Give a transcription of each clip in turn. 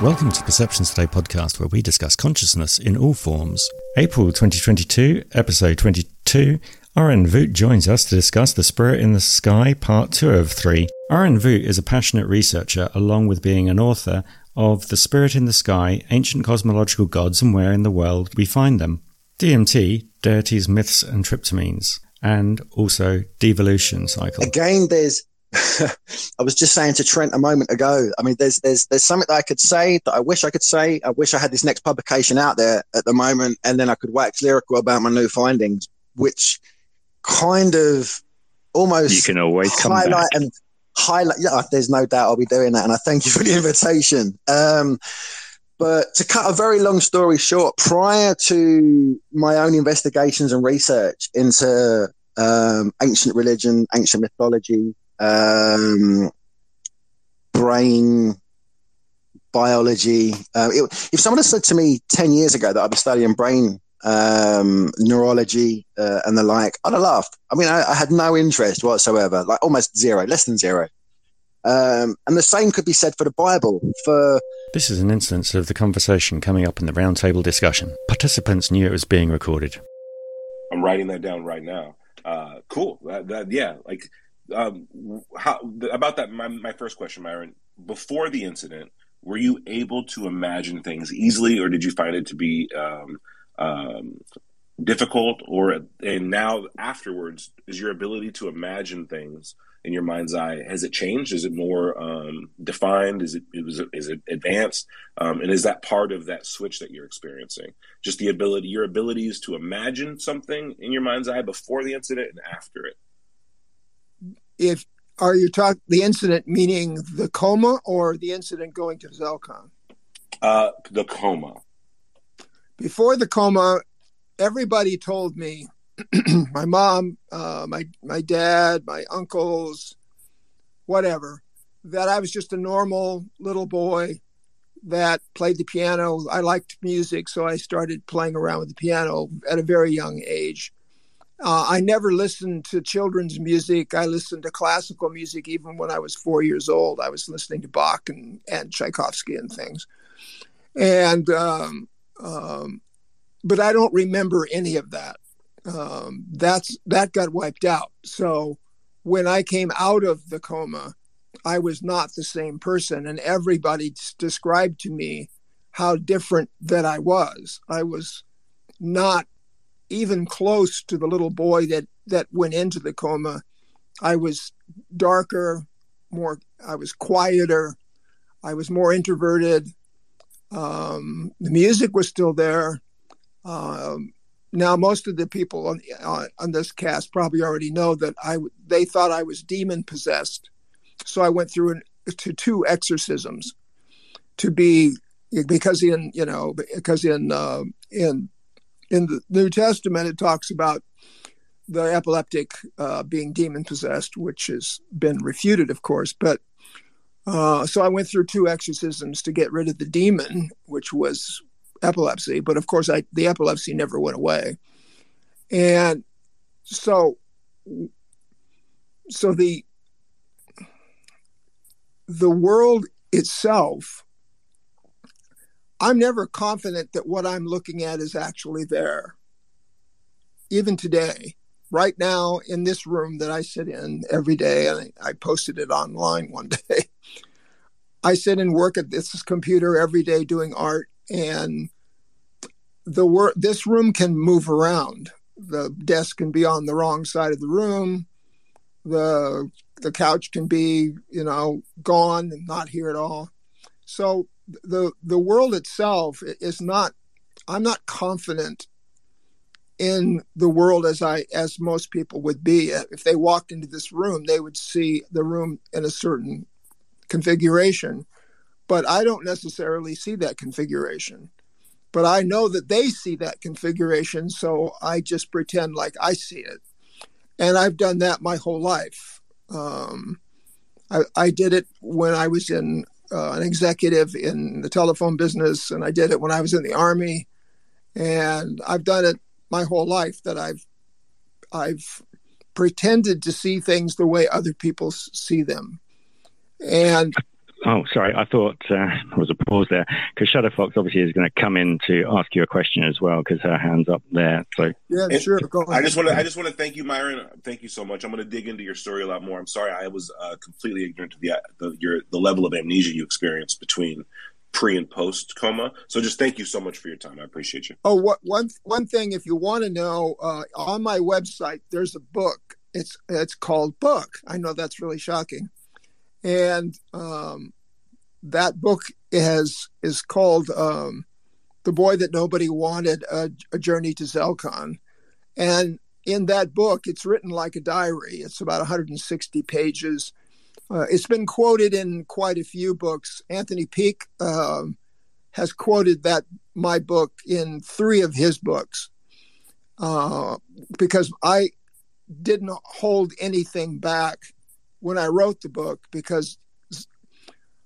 Welcome to Perceptions Today podcast, where we discuss consciousness in all forms. April 2022, episode 22. RN Vooght joins us to discuss The Spirit in the Sky, part 2 of 3. RN Vooght is a passionate researcher, along with being an author of The Spirit in the Sky, Ancient Cosmological Gods and Where in the World We Find Them, DMT, Deities, Myths and Tryptamines, and also Devolution Cycle. Again, there's I was just saying to Trent a moment ago. I mean, there's there's there's something that I could say that I wish I could say. I wish I had this next publication out there at the moment, and then I could wax lyrical about my new findings, which kind of almost you can always come highlight back. and highlight. Yeah, there's no doubt I'll be doing that, and I thank you for the invitation. Um, but to cut a very long story short, prior to my own investigations and research into um, ancient religion, ancient mythology, um, brain biology. Uh, it, if someone had said to me 10 years ago that I'd be studying brain um, neurology uh, and the like, I'd have laughed. I mean, I, I, had no interest whatsoever, like almost zero, less than zero. Um, and the same could be said for the Bible. For this is an instance of the conversation coming up in the roundtable discussion. Participants knew it was being recorded. I'm writing that down right now. Uh, cool. That, that, yeah, like um, how about that? My, my first question, Myron. Before the incident, were you able to imagine things easily, or did you find it to be um, um, difficult? Or and now afterwards, is your ability to imagine things in your mind's eye has it changed? Is it more um, defined? Is it it, is it advanced? Um, and is that part of that switch that you're experiencing? Just the ability, your abilities to imagine something in your mind's eye before the incident and after it if are you talking the incident meaning the coma or the incident going to Zelcon? Uh, the coma. Before the coma, everybody told me, my mom, uh, my my dad, my uncles, whatever, that I was just a normal little boy that played the piano. I liked music, so I started playing around with the piano at a very young age. Uh, I never listened to children's music. I listened to classical music even when I was four years old. I was listening to Bach and, and Tchaikovsky and things. And, um, um, but I don't remember any of that. Um, that's that got wiped out. So when I came out of the coma, I was not the same person, and everybody described to me how different that I was. I was not even close to the little boy that that went into the coma. I was darker, more. I was quieter. I was more introverted. Um, the music was still there. Um, now, most of the people on, uh, on this cast probably already know that I they thought I was demon possessed, so I went through an, to two exorcisms to be because in you know because in uh, in in the New Testament, it talks about the epileptic uh, being demon possessed, which has been refuted, of course. But uh, so I went through two exorcisms to get rid of the demon, which was epilepsy. But of course, I, the epilepsy never went away. And so, so the the world itself I'm never confident that what I'm looking at is actually there. Even today, right now in this room that I sit in every day, and I posted it online one day. I sit and work at this computer every day doing art, and the work. This room can move around. The desk can be on the wrong side of the room. The the couch can be, you know, gone and not here at all. So the the world itself is not i'm not confident in the world as i as most people would be. If they walked into this room they would see the room in a certain configuration but i don't necessarily see that configuration. But i know that they see that configuration so i just pretend like i see it. And i've done that my whole life. Um, I, I did it when i was in uh, an executive in the telephone business, and I did it when I was in the army, and I've done it my whole life. That I've I've pretended to see things the way other people see them, and Oh, sorry. I thought uh, there was a pause there because Shadowfox obviously is going to come in to ask you a question as well because her hand's up there. So yeah, and sure. Go I just want to I just want to thank you, Myron. Thank you so much. I'm going to dig into your story a lot more. I'm sorry I was uh, completely ignorant of the the your the level of amnesia you experienced between pre and post coma. So just thank you so much for your time. I appreciate you. Oh, what one one thing if you want to know uh, on my website, there's a book. It's it's called Book. I know that's really shocking and um, that book has is called um, "The Boy That Nobody Wanted: a, a, Journey to Zelkon," and in that book, it's written like a diary. It's about 160 pages. Uh, it's been quoted in quite a few books. Anthony Peake um, has quoted that my book in three of his books uh, because I didn't hold anything back when I wrote the book because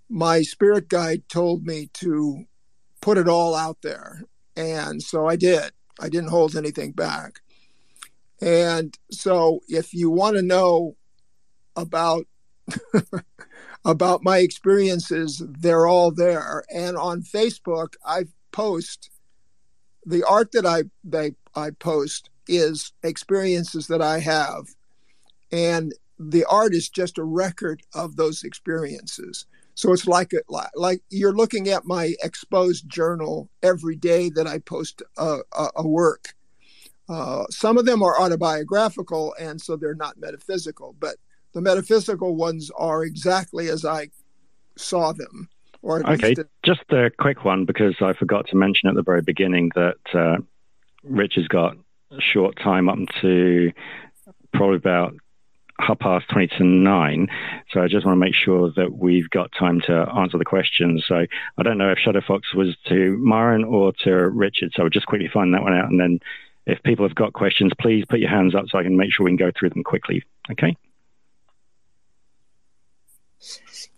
my spirit guide told me to put it all out there. And so I did. I didn't hold anything back. And so if you want to know about about my experiences, they're all there. And on Facebook, I post the art that I they I post is experiences that I have. And the art is just a record of those experiences. So it's like a, like you're looking at my exposed journal every day that I post a, a, a work. Uh, some of them are autobiographical, and so they're not metaphysical. But the metaphysical ones are exactly as I saw them. Or okay, just a quick one because I forgot to mention at the very beginning that uh, Rich has got a short time up to probably about half past 20 to 9. So I just want to make sure that we've got time to answer the questions. So I don't know if Shadowfox was to Myron or to Richard. So I'll just quickly find that one out. And then if people have got questions, please put your hands up so I can make sure we can go through them quickly. Okay.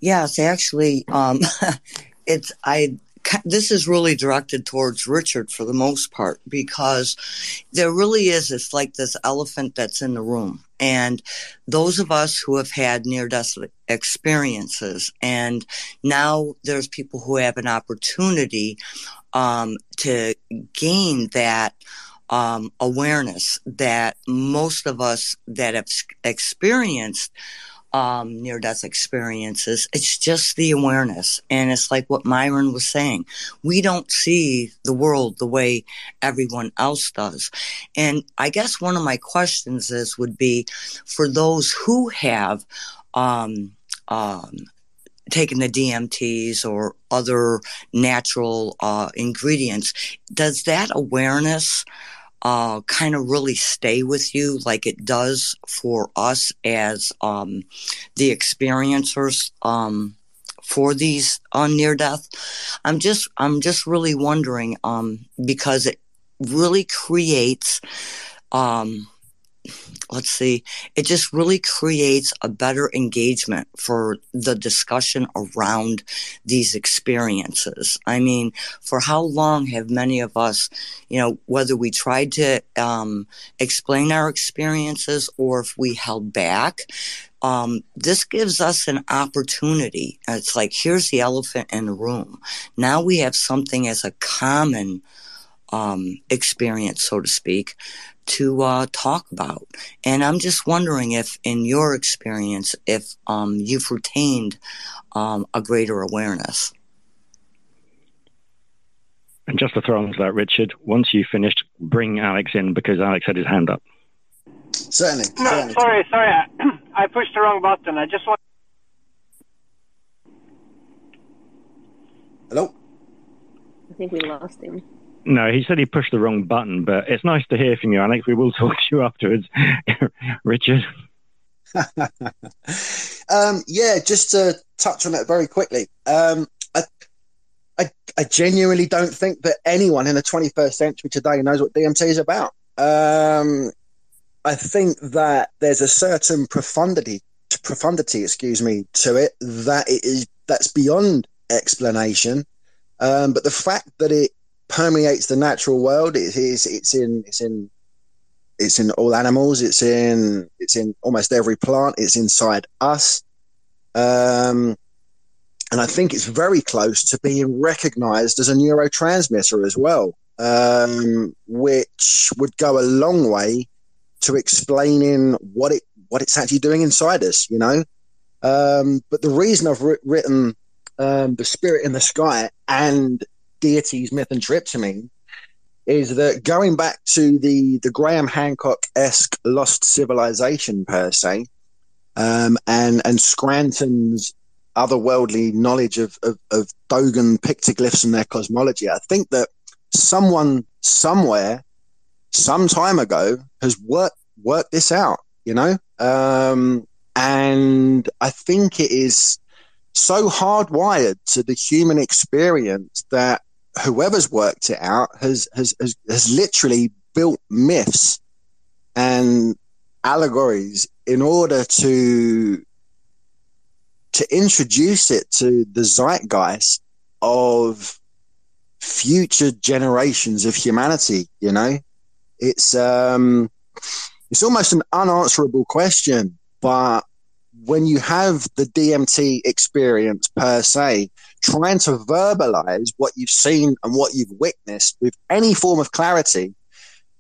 Yes, actually, um, it's I this is really directed towards Richard for the most part because there really is it's like this elephant that's in the room. And those of us who have had near death experiences and now there's people who have an opportunity um, to gain that um, awareness that most of us that have experienced um, near death experiences. It's just the awareness. And it's like what Myron was saying. We don't see the world the way everyone else does. And I guess one of my questions is would be for those who have, um, um, taken the DMTs or other natural uh, ingredients, does that awareness uh, kind of really stay with you like it does for us as um, the experiencers um, for these on uh, near death. I'm just I'm just really wondering um, because it really creates um, let's see, it just really creates a better engagement for the discussion around these experiences. I mean, for how long have many of us, you know, whether we tried to um, explain our experiences or if we held back, um, this gives us an opportunity. It's like, here's the elephant in the room. Now we have something as a common um, experience, so to speak, to uh, talk about. And I'm just wondering if, in your experience, if um, you've retained um, a greater awareness. And just to throw onto that, Richard, once you've finished, bring Alex in because Alex had his hand up. Certainly. No, certainly. sorry, sorry. I, I pushed the wrong button. I just want. Hello? I think we lost him. No, he said he pushed the wrong button, but it's nice to hear from you, Alex. We will talk to you afterwards. Richard? um, yeah, just to touch on that very quickly. Um, I, I, I, genuinely don't think that anyone in the 21st century today knows what DMT is about. Um, I think that there's a certain profundity, profundity, excuse me, to it that it is that's beyond explanation. Um, but the fact that it permeates the natural world. It is. It's in. It's in. It's in all animals. It's in. It's in almost every plant. It's inside us. Um, and I think it's very close to being recognized as a neurotransmitter as well, um, which would go a long way to explaining what it what it's actually doing inside us, you know. Um, but the reason I've written um, the spirit in the sky and deities, myth, and tryptamine is that going back to the the Graham Hancock esque lost civilization per se, um, and and Scranton's otherworldly knowledge of, of, of Dogon pictoglyphs and their cosmology. I think that someone somewhere, some time ago, has worked worked this out. You know, um, and I think it is so hardwired to the human experience that whoever's worked it out has has has, has literally built myths and allegories in order to to introduce it to the zeitgeist of future generations of humanity you know? It's um it's almost an unanswerable question but when you have the DMT experience per se, trying to verbalize what you've seen and what you've witnessed with any form of clarity,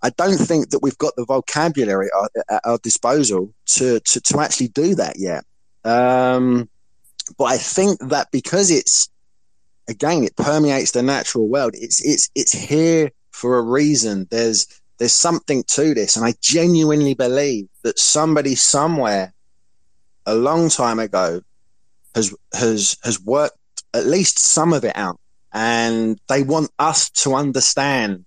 I don't think that we've got the vocabulary at our disposal to, to, to actually do that yet. Um, but I think that because it's, again, it permeates the natural world, it's, it's, it's here for a reason. There's, there's something to this. And I genuinely believe that somebody somewhere a long time ago has has has worked at least some of it out, and they want us to understand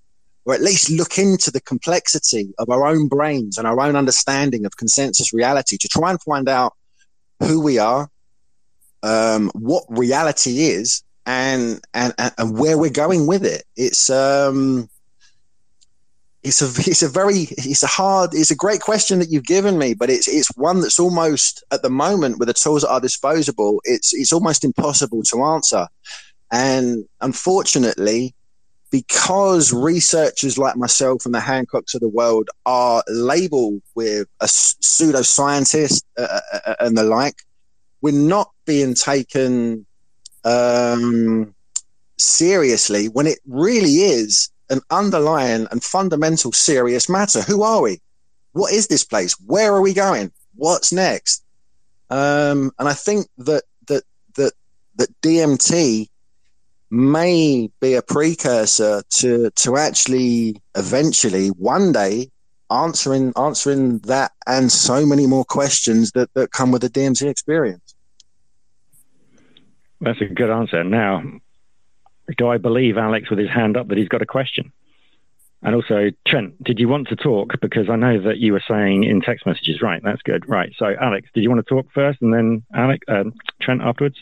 or at least look into the complexity of our own brains and our own understanding of consensus reality to try and find out who we are, um, what reality is, and, and and where we're going with it. It's um, it's a it's a very it's a hard it's a great question that you've given me, but it's it's one that's almost at the moment with the tools that are disposable, it's it's almost impossible to answer. And unfortunately, because researchers like myself and the Hancocks of the world are labeled with a pseudoscientist uh, uh, uh, and the like, we're not being taken um, seriously when it really is an underlying and fundamental serious matter. Who are we? What is this place? Where are we going? What's next? Um, and I think that that that that DMT may be a precursor to to actually eventually one day answering answering that and so many more questions that that come with the DMT experience. That's a good answer. Now, do I believe Alex with his hand up that he's got a question? And also, Trent, did you want to talk? Because I know that you were saying in text messages, right? That's good. Right. So, Alex, did you want to talk first and then Alex, um, Trent afterwards?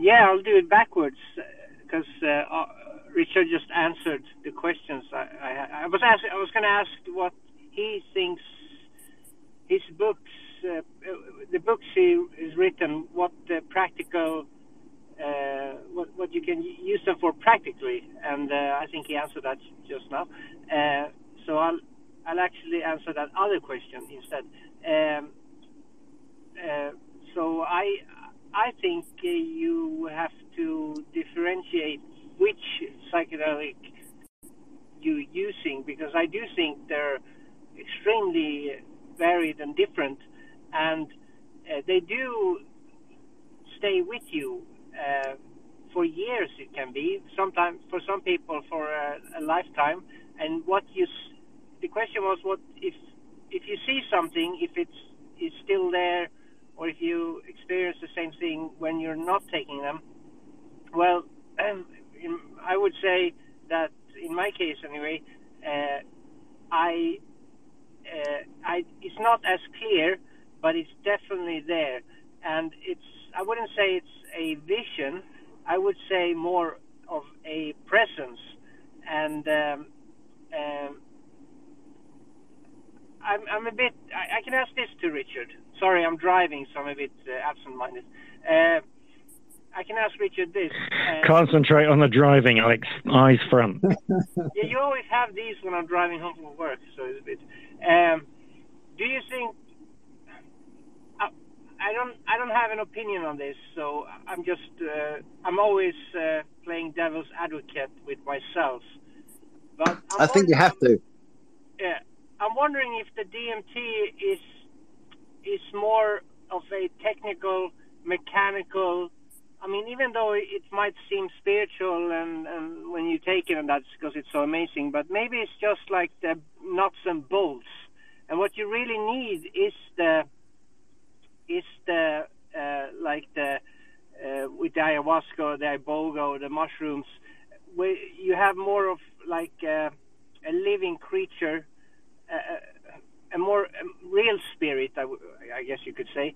Yeah, I'll do it backwards because uh, uh, Richard just answered the questions. I, I, I was ask, I was going to ask what he thinks his books, uh, the books he has written, what the practical uh, what, you can use them for practically, and uh, I think he answered that just now. Uh, so I'll I'll actually answer that other question instead. Um, uh, so I I think you have to differentiate which psychedelic you're using because I do think they're extremely varied and different, and uh, they do stay with you uh, for years it can be. Sometimes for some people for a, a lifetime. And what you the question was what if if you see something if it's is still there or if you experience the same thing when you're not taking them. Well, um, I would say that in my case anyway, uh, I, uh, I it's not as clear, but it's definitely there, and it's I wouldn't say it's a vision. I would say more of a presence. And um, um, I'm, I'm a bit. I, I, can ask this to Richard. Sorry, I'm driving, so I'm a bit uh, absent-minded. Uh, I can ask Richard this. Uh, Concentrate on the driving, Alex. Eyes front. yeah, you always have these when I'm driving home from work, so it's a bit. Um, do you think I don't I don't have an opinion on this, so I'm just uh, I'm always uh, playing devil's advocate with myself. But I'm I think you have to. Yeah, I'm wondering if the DMT is is more of a technical, mechanical. I mean, even though it might seem spiritual, and, and when you take it, and that's because it's so amazing, but maybe it's just like the nuts and bolts. And what you really need is the is the uh, like the uh, with the ayahuasca, the iboga, the mushrooms, you have more of like uh, a living creature, a more a real spirit, I, w- I guess you could say.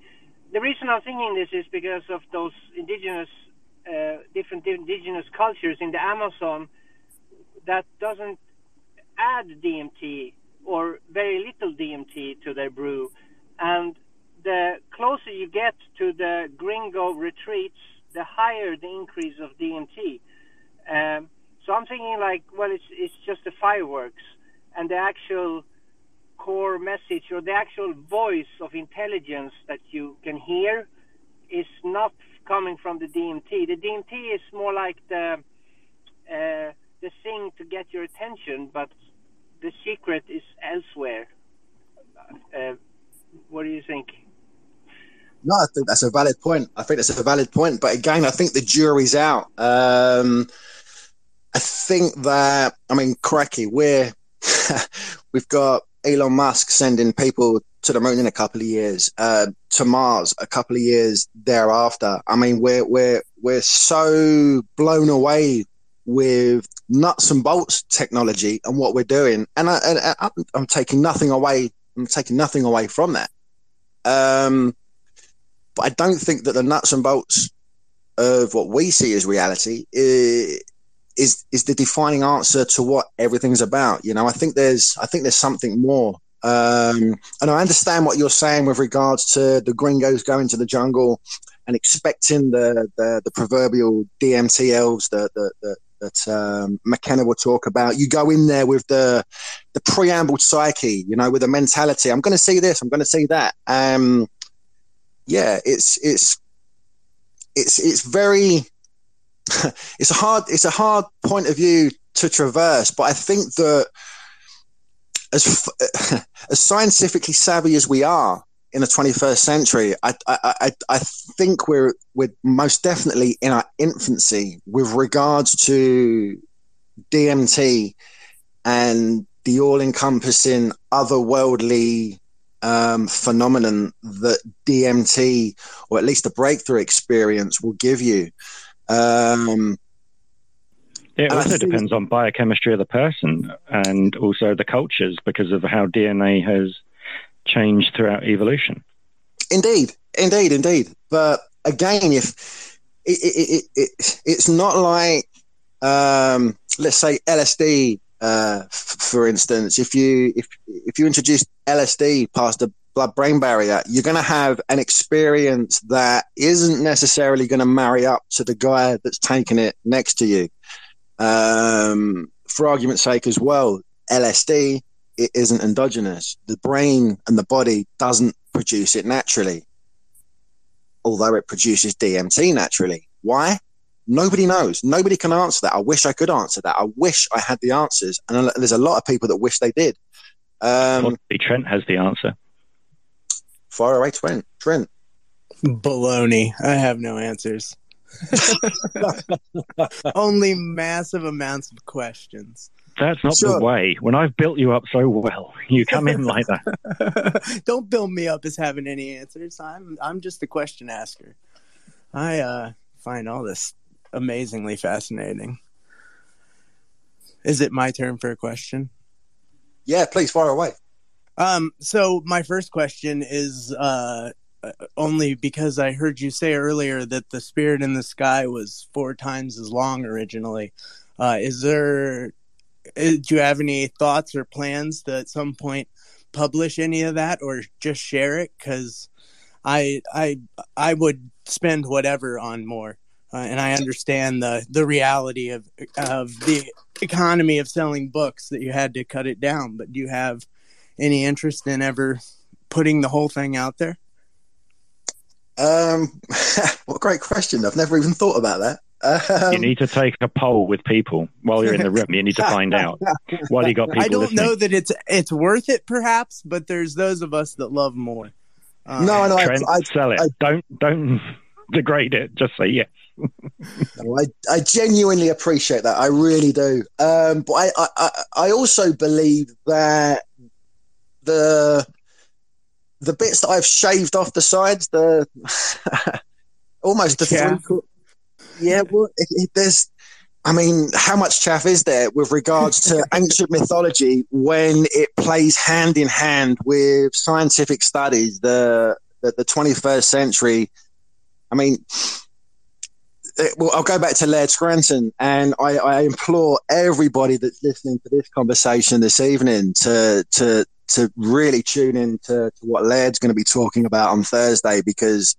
The reason I'm thinking this is because of those indigenous, uh, different indigenous cultures in the Amazon that doesn't add DMT or very little DMT to their brew, and the closer you get to the gringo retreats, the higher the increase of DMT. Um, so I'm thinking like, well, it's it's just the fireworks, and the actual core message or the actual voice of intelligence that you can hear is not coming from the DMT. The DMT is more like the uh, the thing to get your attention, but the secret is elsewhere. Uh, what do you think? No, I think that's a valid point. I think that's a valid point. But again, I think the jury's out. Um, I think that I mean, cracky, we're we've got Elon Musk sending people to the moon in a couple of years, uh, to Mars a couple of years thereafter. I mean, we're we're we're so blown away with nuts and bolts technology and what we're doing, and, I, I'm taking nothing away. I'm taking nothing away from that. Um, but I don't think that the nuts and bolts of what we see as reality is, is is the defining answer to what everything's about. You know, I think there's I think there's something more. Um, and I understand what you're saying with regards to the gringos going to the jungle and expecting the the, the proverbial DMT elves that um, McKenna will talk about. You go in there with the the preamble psyche, you know, with the mentality. I'm going to see this. I'm going to see that. Um, yeah, it's it's it's it's very it's a hard it's a hard point of view to traverse, but I think that as as scientifically savvy as we are in the 21st century, I I, I, I think we're we're most definitely in our infancy with regards to DMT and the all-encompassing otherworldly um, phenomenon that DMT, or at least the breakthrough experience, will give you. Um, it also depends on biochemistry of the person and also the cultures because of how DNA has changed throughout evolution. Indeed, indeed, indeed. But again, if it, it, it, it it's not like, um, let's say LSD uh, f- for instance, if you if if you introduce LSD past the blood-brain barrier, you're going to have an experience that isn't necessarily going to marry up to the guy that's taking it next to you. Um, for argument's sake, as well, LSD it isn't endogenous. The brain and the body doesn't produce it naturally, although it produces DMT naturally. Why? Nobody knows. Nobody can answer that. I wish I could answer that. I wish I had the answers. And there's a lot of people that wish they did. Um, Trent has the answer. Far away, Trent. Trent. Baloney. I have no answers. Only massive amounts of questions. That's not sure. the way. When I've built you up so well, you come in like that. Don't build me up as having any answers. I'm I'm just the question asker. I uh, find all this amazingly fascinating. Is it my turn for a question? Yeah, please fire away. Um, so my first question is uh, only because I heard you say earlier that the spirit in the sky was four times as long originally. Uh, is there? Uh, do you have any thoughts or plans to at some point publish any of that, or just share it? Because I I I would spend whatever on more uh, and I understand the the reality of of the economy of selling books that you had to cut it down. But do you have any interest in ever putting the whole thing out there? Um, what a great question. I've never even thought about that. Um, you need to take a poll with people while you're in the room. You need to find out while you got people. I don't listening. know that it's it's worth it, perhaps, but there's those of us that love more. Um, no, no, I, Trent, I, sell it. I- don't don't degrade it. Just say yes. No, I, I genuinely appreciate that. I really do. Um, but I, I, I- also believe that the the bits that I've shaved off the sides, the almost the Chaff. three. Yeah, well, it, it, there's. I mean, how much chaff is there with regards to ancient mythology when it plays hand in hand with scientific studies? The the, the 21st century. I mean, well, I'll go back to Laird Scranton, and I, I implore everybody that's listening to this conversation this evening to to to really tune in to, to what Laird's going to be talking about on Thursday because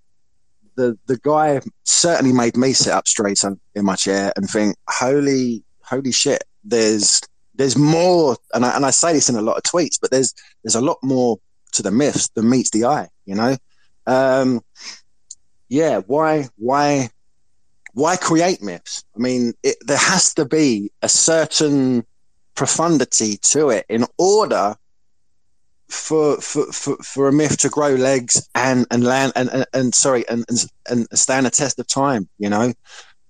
the the guy certainly made me sit up straight in my chair and think, holy holy shit, there's there's more, and I, and I say this in a lot of tweets, but there's there's a lot more to the myths than meets the eye, you know. Um, yeah, why why why create myths? I mean, it, there has to be a certain profundity to it in order for for, for, for a myth to grow legs and and land and and, and sorry and, and and stand a test of time. You know,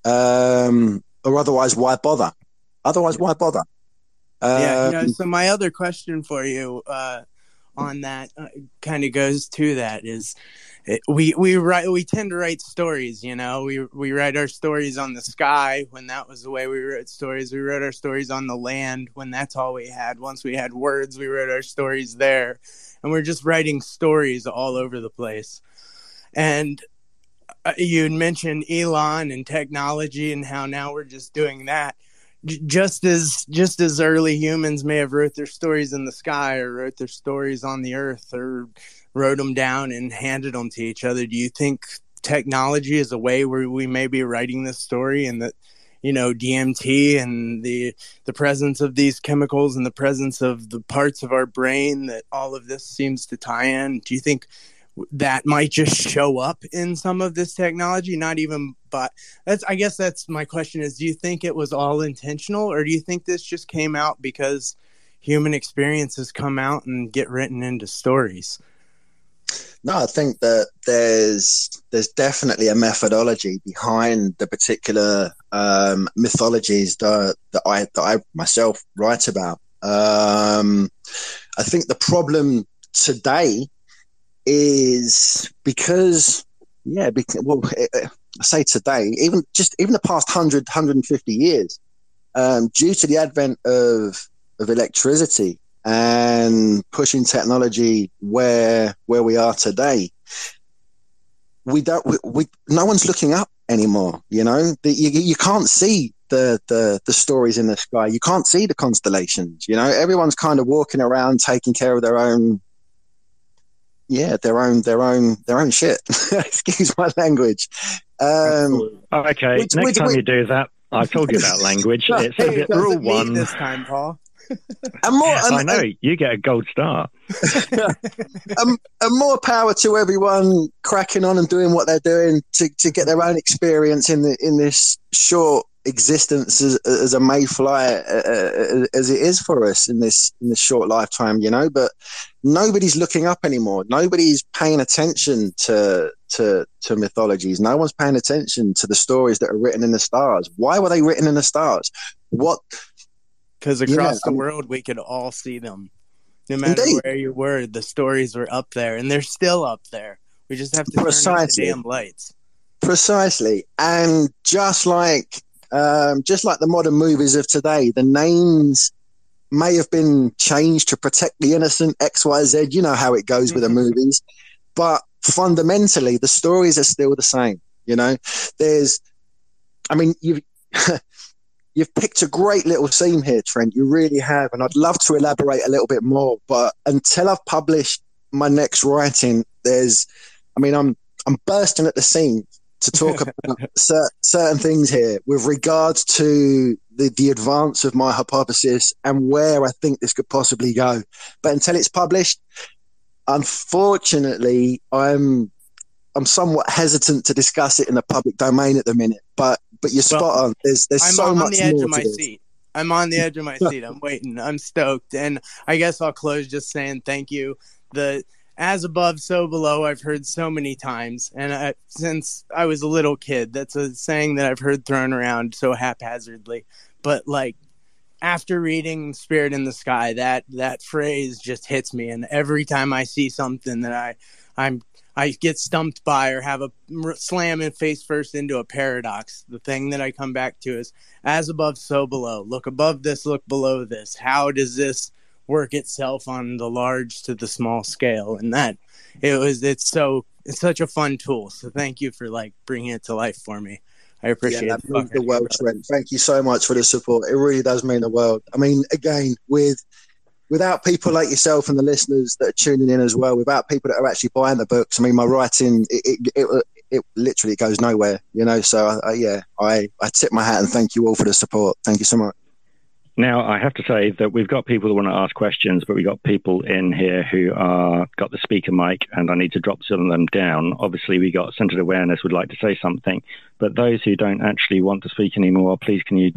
um, or otherwise, why bother? Otherwise, why bother? yeah. You know, Um, so my other question for you uh, on that uh, kind of goes to that is it, we we write we tend to write stories. You know, we we write our stories on the sky when that was the way we wrote stories. We wrote our stories on the land when that's all we had. Once we had words, we wrote our stories there, and we're just writing stories all over the place. And uh, you mentioned Elon and technology and how now we're just doing that. Just as just as early humans may have wrote their stories in the sky or wrote their stories on the earth or wrote them down and handed them to each other, do you think technology is a way where we may be writing this story and that you know DMT and the the presence of these chemicals and the presence of the parts of our brain that all of this seems to tie in? Do you think that might just show up in some of this technology? Not even but that's i guess that's my question is do you think it was all intentional or do you think this just came out because human experiences come out and get written into stories No, I think that there's there's definitely a methodology behind the particular um, mythologies that that I that I myself write about. Um, I think the problem today is because yeah, because, well, I say today, even just even the past 100, 150 years, um, due to the advent of of electricity and pushing technology where where we are today. We don't we, we no one's looking up anymore you know? The, you, you can't see the, the the stories in the sky. You can't see the constellations you know? Everyone's kind of walking around taking care of their own yeah their own their own their own shit. Excuse my language. Um Okay, Which- next which- time which- you do that, I told you about language. It's a Hey, rule one. this time paul and more and, I know. you get a gold star. um, and more power to everyone cracking on and doing what they're doing to, to get their own experience in the in this short existence as, as a mayfly uh, uh, as it is for us in this in this short lifetime you know? But nobody's looking up anymore. Nobody's paying attention to to to mythologies. No one's paying attention to the stories that are written in the stars. Why were they written in the stars? What because Yeah, across the I'm- world we could all see them no matter Indeed. where you were the stories were up there and they're still up there we just have to turn up the Precisely. damn lights Precisely, and just like um, just like the modern movies of today, the names may have been changed to protect the innocent. X, Y, Z. You know how it goes with the movies, but fundamentally, the stories are still the same. You know, there's, I mean, you've you've picked a great little theme here, Trent. You really have, and I'd love to elaborate a little bit more. But until I've published my next writing, there's, I mean, I'm I'm bursting at the seams to talk about cer- certain things here with regards to the, the advance of my hypothesis and where I think this could possibly go. But until it's published, unfortunately, I'm I'm somewhat hesitant to discuss it in the public domain at the minute. But but you're Well, spot on. There's there's I'm so on much the edge more of my seat. I'm on the edge of my seat. I'm waiting. I'm stoked, and I guess I'll close just saying thank you. The as above, so below. I've heard so many times, and I, since I was a little kid, that's a saying that I've heard thrown around so haphazardly. But like after reading Spirit in the Sky, that that phrase just hits me, and every time I see something that I I'm I get stumped by or have a slam and face first into a paradox. The thing that I come back to is as above, so below. Look above this, look below this. How does this work itself on the large to the small scale? And that it was, it's so, it's such a fun tool. So thank you for like bringing it to life for me. I appreciate yeah, that means the world, Trent. Thank you so much for the support. It really does mean the world. I mean, again, with without people like yourself and the listeners that are tuning in as well, without people that are actually buying the books, I mean, my writing it it, it, it literally goes nowhere, you know. So I, I, yeah, I I tip my hat and thank you all for the support. Thank you so much. Now, I have to say that we've got people that want to ask questions, but we've got people in here who are got the speaker mic, and I need to drop some of them down. Obviously, we got centered awareness would like to say something, but those who don't actually want to speak anymore, please can you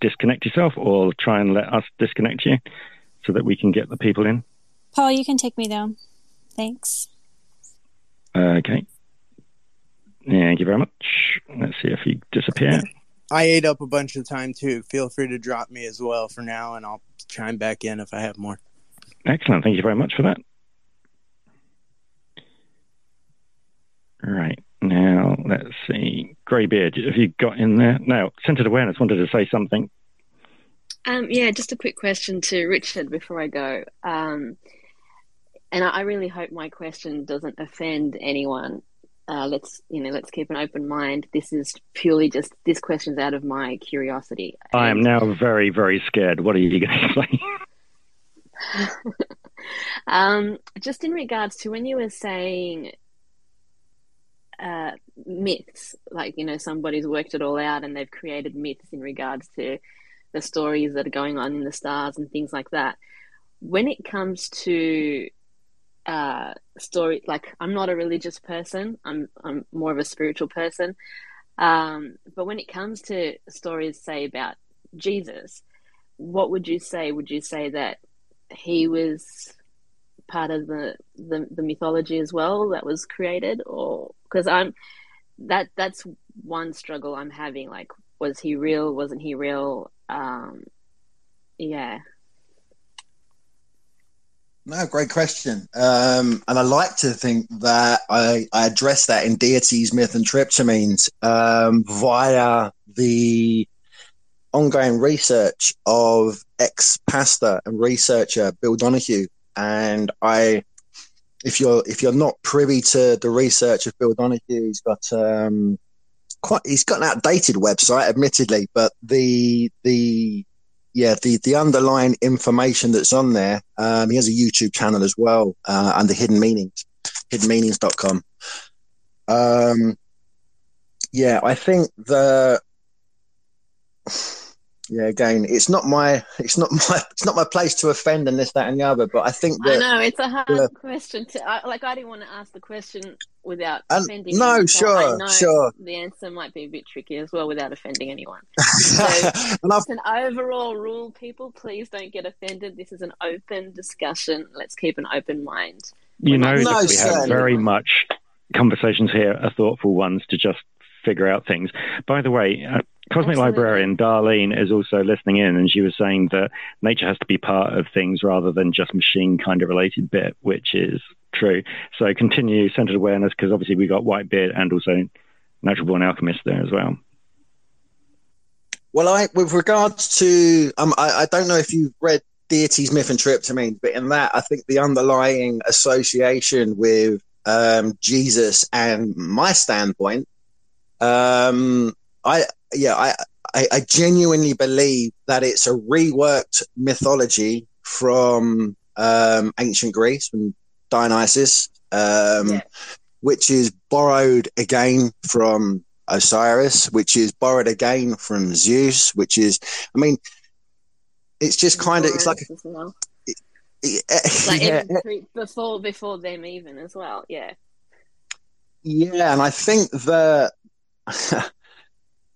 disconnect yourself or try and let us disconnect you so that we can get the people in? Paul, you can take me down. Thanks. Okay. Thank you very much. Let's see if you disappear. I ate up a bunch of time too. Feel free to drop me as well for now, and I'll chime back in if I have more. Excellent. Thank you very much for that. Right. Now, let's see. Greybeard, have you got in there? Now, Centered Awareness wanted to say something. Um, yeah, just a quick question to Richard before I go. Um, and I, really hope my question doesn't offend anyone. Uh, let's you know, let's keep an open mind. This is purely just this question's out of my curiosity. I am now very, very scared. What are you going to say? Um, just in regards to when you were saying uh, myths, like you know, somebody's worked it all out and they've created myths in regards to the stories that are going on in the stars and things like that. When it comes to uh, story, like I'm not a religious person. I'm I'm more of a spiritual person. Um, but when it comes to stories, say about Jesus, what would you say? Would you say that he was part of the the, the mythology as well that was created, or because I'm that that's one struggle I'm having. Like, was he real? Wasn't he real? Um, yeah. No, great question. Um, and I like to think that I, I address that in deities, myth, and tryptamines um, via the ongoing research of ex pastor and researcher Bill Donahue. And I, if you're if you're not privy to the research of Bill Donahue, he's got um, quite he's got an outdated website, admittedly, but the the yeah, the, the underlying information that's on there, um, he has a YouTube channel as well, uh, under Hidden Meanings, hiddenmeanings.com. Um, yeah, I think the, yeah, again, it's not my, it's not my, it's not my place to offend and this, that, and the other, but I think that. I know it's a hard Yeah. question to I, like. I didn't want to ask the question without Um, offending. no, anyone, so I sure, know sure. The answer might be a bit tricky as well without offending anyone. and I've, It's an overall rule, people. Please don't get offended. This is an open discussion. Let's keep an open mind. You know No, that we have very much conversations here are thoughtful ones to just figure out things. By the way, uh, Cosmic Absolutely. Librarian Darlene is also listening in, and she was saying that nature has to be part of things rather than just machine kind of related bit, which is true. So continue centered awareness because obviously we got Whitebeard and also Natural Born Alchemist there as well. Well, I with regards to um, I, I don't know if you've read deities, myth, and tryptamine, but in that, I think the underlying association with um, Jesus and my standpoint, um, I yeah, I, I I genuinely believe that it's a reworked mythology from um, ancient Greece, from Dionysus, um, Yeah. which is borrowed again from Osiris, which is borrowed again from Zeus, which is, I mean, it's just kind of, it's like, As well. a, like yeah, before before them even as well. Yeah. Yeah, and I think that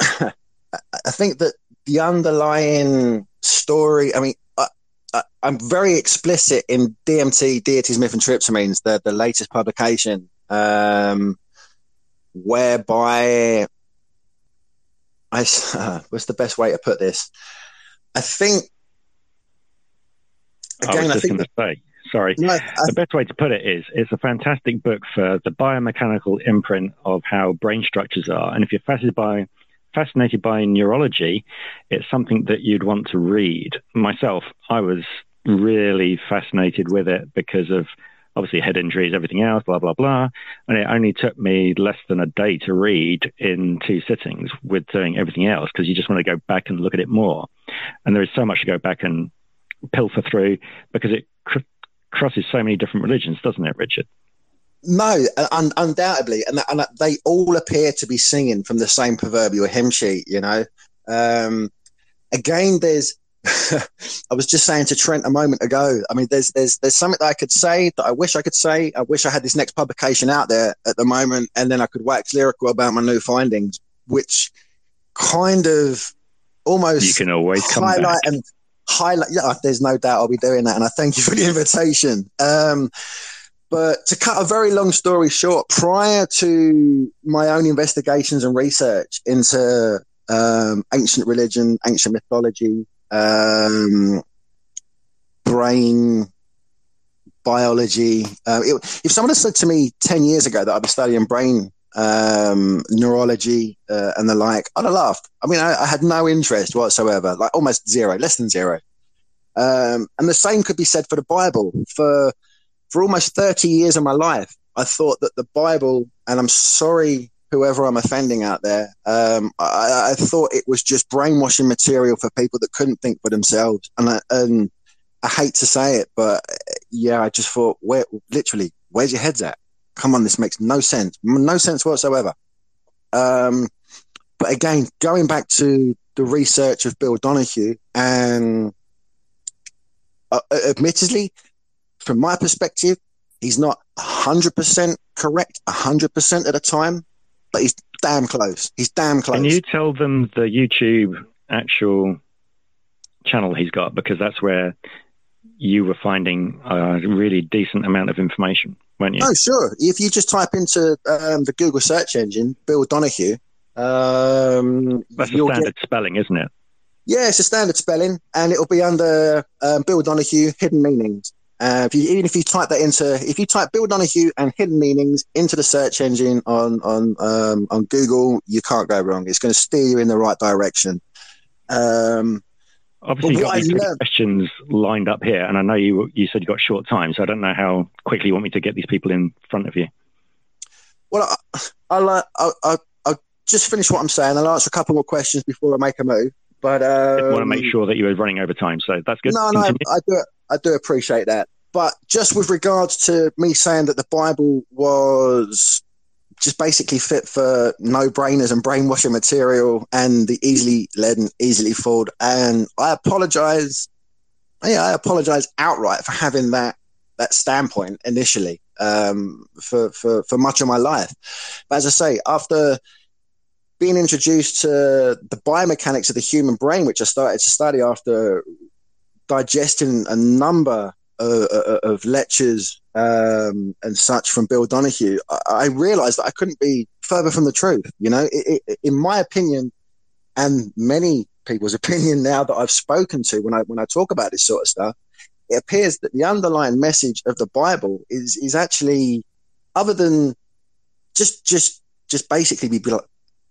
I think that the underlying story. I mean, I, am very explicit in DMT, deities, myth, and tryptamines, the the latest publication, um, whereby I uh, what's the best way to put this? I think again, I was just going to say sorry. No, I, the best way to put it is it's a fantastic book for the biomechanical imprint of how brain structures are. And if you're fascinated by fascinated by neurology, it's something that you'd want to read. Myself, I was really fascinated with it because of obviously head injuries, everything else, blah, blah, blah. And it only took me less than a day to read in two sittings with doing everything else because you just want to go back and look at it more. And there is so much to go back and pilfer through because it crosses so many different religions, doesn't it, Richard? No, un- undoubtedly, and, and they all appear to be singing from the same proverbial hymn sheet. You know, um, again, there's. I was just saying to Trent a moment ago. I mean, there's there's there's something that I could say that I wish I could say. I wish I had this next publication out there at the moment, and then I could wax lyrical about my new findings, which kind of almost you can always highlight back. and highlight. Yeah, there's no doubt I'll be doing that, and I thank you for the invitation. Um, but to cut a very long story short, prior to my own investigations and research into um, ancient religion, ancient mythology, um, brain biology, uh, it, if someone had said to me 10 years ago that I'd be studying brain um, neurology uh, and the like, I'd have laughed. I mean, I, I, had no interest whatsoever, like almost zero, less than zero. Um, and the same could be said for the Bible. For for almost 30 years of my life, I thought that the Bible, and I'm sorry whoever I'm offending out there, um, I, I, thought it was just brainwashing material for people that couldn't think for themselves. And I, and I hate to say it, but yeah, I just thought, where literally, where's your heads at? Come on, this makes no sense, no sense whatsoever. Um, but again, going back to the research of Bill Donahue, and uh, admittedly, from my perspective, he's not 100% correct 100% at a time, but he's damn close. He's damn close. Can you tell them the YouTube actual channel he's got? Because that's where you were finding a really decent amount of information, weren't you? Oh, sure. If you just type into um, the Google search engine, Bill Donahue, um, that's a standard get... spelling, isn't it? Yeah, it's a standard spelling, and it'll be under um, Bill Donahue, Hidden Meanings. Uh, if you, even if you type that into, if you type Bill Donahue and hidden meanings into the search engine on on um, on Google, you can't go wrong. It's going to steer you in the right direction. Um, Obviously, you got these questions lined up here, and I know you you said you got short time, so I don't know how quickly you want me to get these people in front of you. Well, I, I'll, uh, I'll, I'll, I'll just finish what I'm saying. I'll answer a couple more questions before I make a move. But um, I want to make sure that you are running over time, so that's good. No, no, I, I do. I do appreciate that. But just with regards to me saying that the Bible was just basically fit for no brainers and brainwashing material and the easily led and easily fooled. And I apologize. Yeah, I apologize outright for having that that standpoint initially um, for, for for much of my life. But as I say, after being introduced to the biomechanics of the human brain, which I started to study after digesting a number of, of lectures um, and such from Bill Donahue, I, I, realized that I couldn't be further from the truth. You know, it, it, in my opinion, and many people's opinion now that I've spoken to when I when I talk about this sort of stuff, it appears that the underlying message of the Bible is is actually other than just just just basically be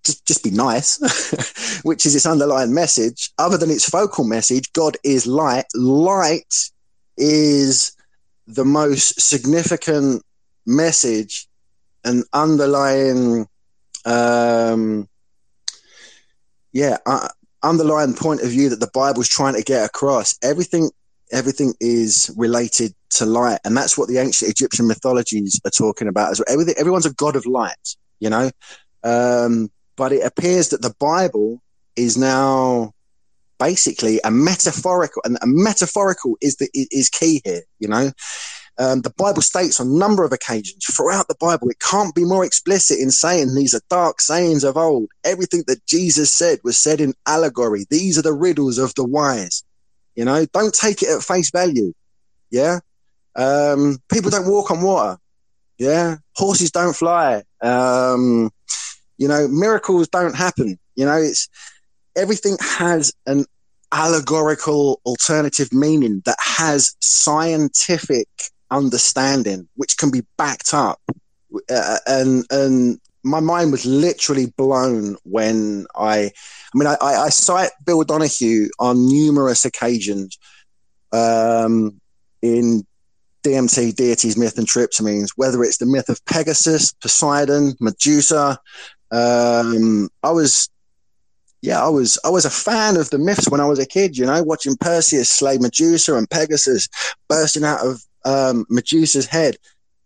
just, just be nice, which is its underlying message. Other than its focal message, God is light. Light is the most significant message and underlying, um, yeah, uh, underlying point of view that the Bible's trying to get across. Everything, everything is related to light, and that's what the ancient Egyptian mythologies are talking about. As well. Everything, everyone's a god of light, you know. Um, but it appears that the Bible is now basically a metaphorical, and a metaphorical is the is key here. You know, Um, the Bible states on a number of occasions throughout the Bible, it can't be more explicit in saying these are dark sayings of old. Everything that Jesus said was said in allegory. These are the riddles of the wise. You know, don't take it at face value. Yeah. Um, people don't walk on water. Yeah. Horses don't fly. Um, you know, miracles don't happen. You know, it's everything has an allegorical alternative meaning that has scientific understanding, which can be backed up. Uh, and and my mind was literally blown when I, I mean, I, I cite Bill Donahue on numerous occasions um, in DMT, deities, myth, and tryptamines, whether it's the myth of Pegasus, Poseidon, Medusa. Um, I was, yeah, I was, I was a fan of the myths when I was a kid, you know, watching Perseus slay Medusa and Pegasus bursting out of um, Medusa's head.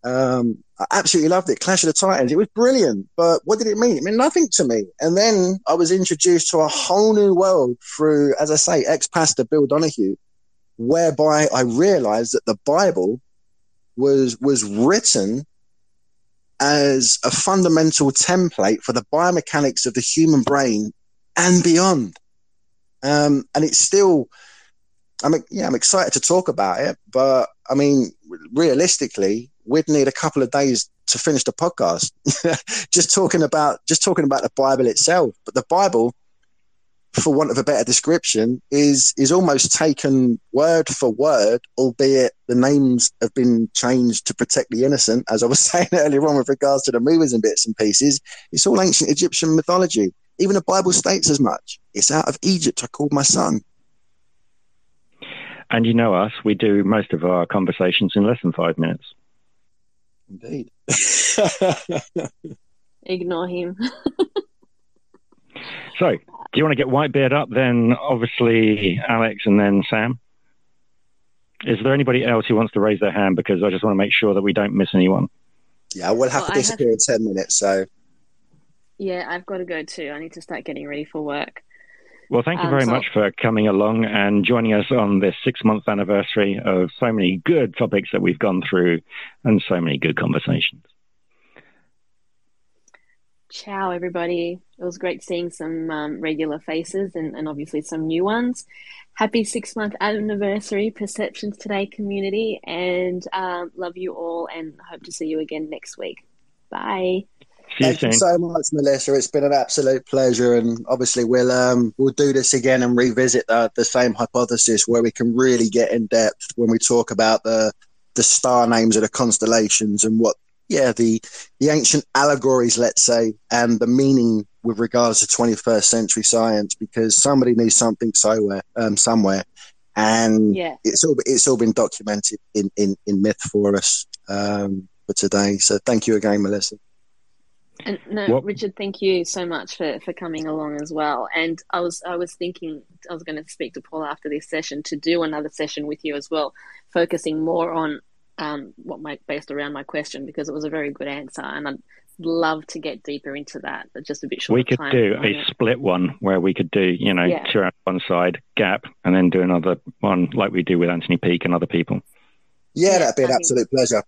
Um, I absolutely loved it. Clash of the Titans. It was brilliant. But what did it mean? It meant nothing to me. And then I was introduced to a whole new world through, as I say, ex pastor Bill Donahue, whereby I realized that the Bible was was written as a fundamental template for the biomechanics of the human brain and beyond. Um, and it's still, I'm yeah, I'm excited to talk about it, but I mean, realistically, we'd need a couple of days to finish the podcast just talking about just talking about the Bible itself. But the Bible for want of a better description, is is almost taken word for word, albeit the names have been changed to protect the innocent, as I was saying earlier on with regards to the movies and bits and pieces. It's all ancient Egyptian mythology. Even the Bible states as much. It's out of Egypt I called my son. And you know us, we do most of our conversations in less than five minutes. Indeed. Ignore him. so, do you want to get Whitebeard up? Then, obviously, Alex and then Sam. Is there anybody else who wants to raise their hand? Because I just want to make sure that we don't miss anyone. Yeah, we'll have Well, to I disappear in 10 minutes. So, Yeah, I've got to go too. I need to start getting ready for work. Well, thank you Um, very so- much for coming along and joining us on this six month anniversary of so many good topics that we've gone through and so many good conversations. Ciao, everybody. It was great seeing some um, regular faces and, and obviously some new ones. Happy six month anniversary, Perceptions Today community, and um, love you all and hope to see you again next week. Bye. You thank you so much, Melissa. It's been an absolute pleasure, and obviously we'll um, we'll do this again and revisit the, the same hypothesis where we can really get in depth when we talk about the the star names of the constellations and what yeah the the ancient allegories, let's say, and the meaning with regards to 21st century science, because somebody needs something somewhere, um, somewhere, and Yeah. it's all it's all been documented in in, in myth for us um, for today. So thank you again, Melissa. And no, Well- Richard, thank you so much for, for coming along as well. And I was I was thinking I was going to speak to Paul after this session to do another session with you as well, focusing more on um, what my based around my question because it was a very good answer, and I'd love to get deeper into that. But just a bit short. We could time do a moment. split one where we could do, you know, Yeah. two out one side, gap, and then do another one like we do with Anthony Peake and other people. Yeah, Yeah, that'd be an I think- absolute pleasure.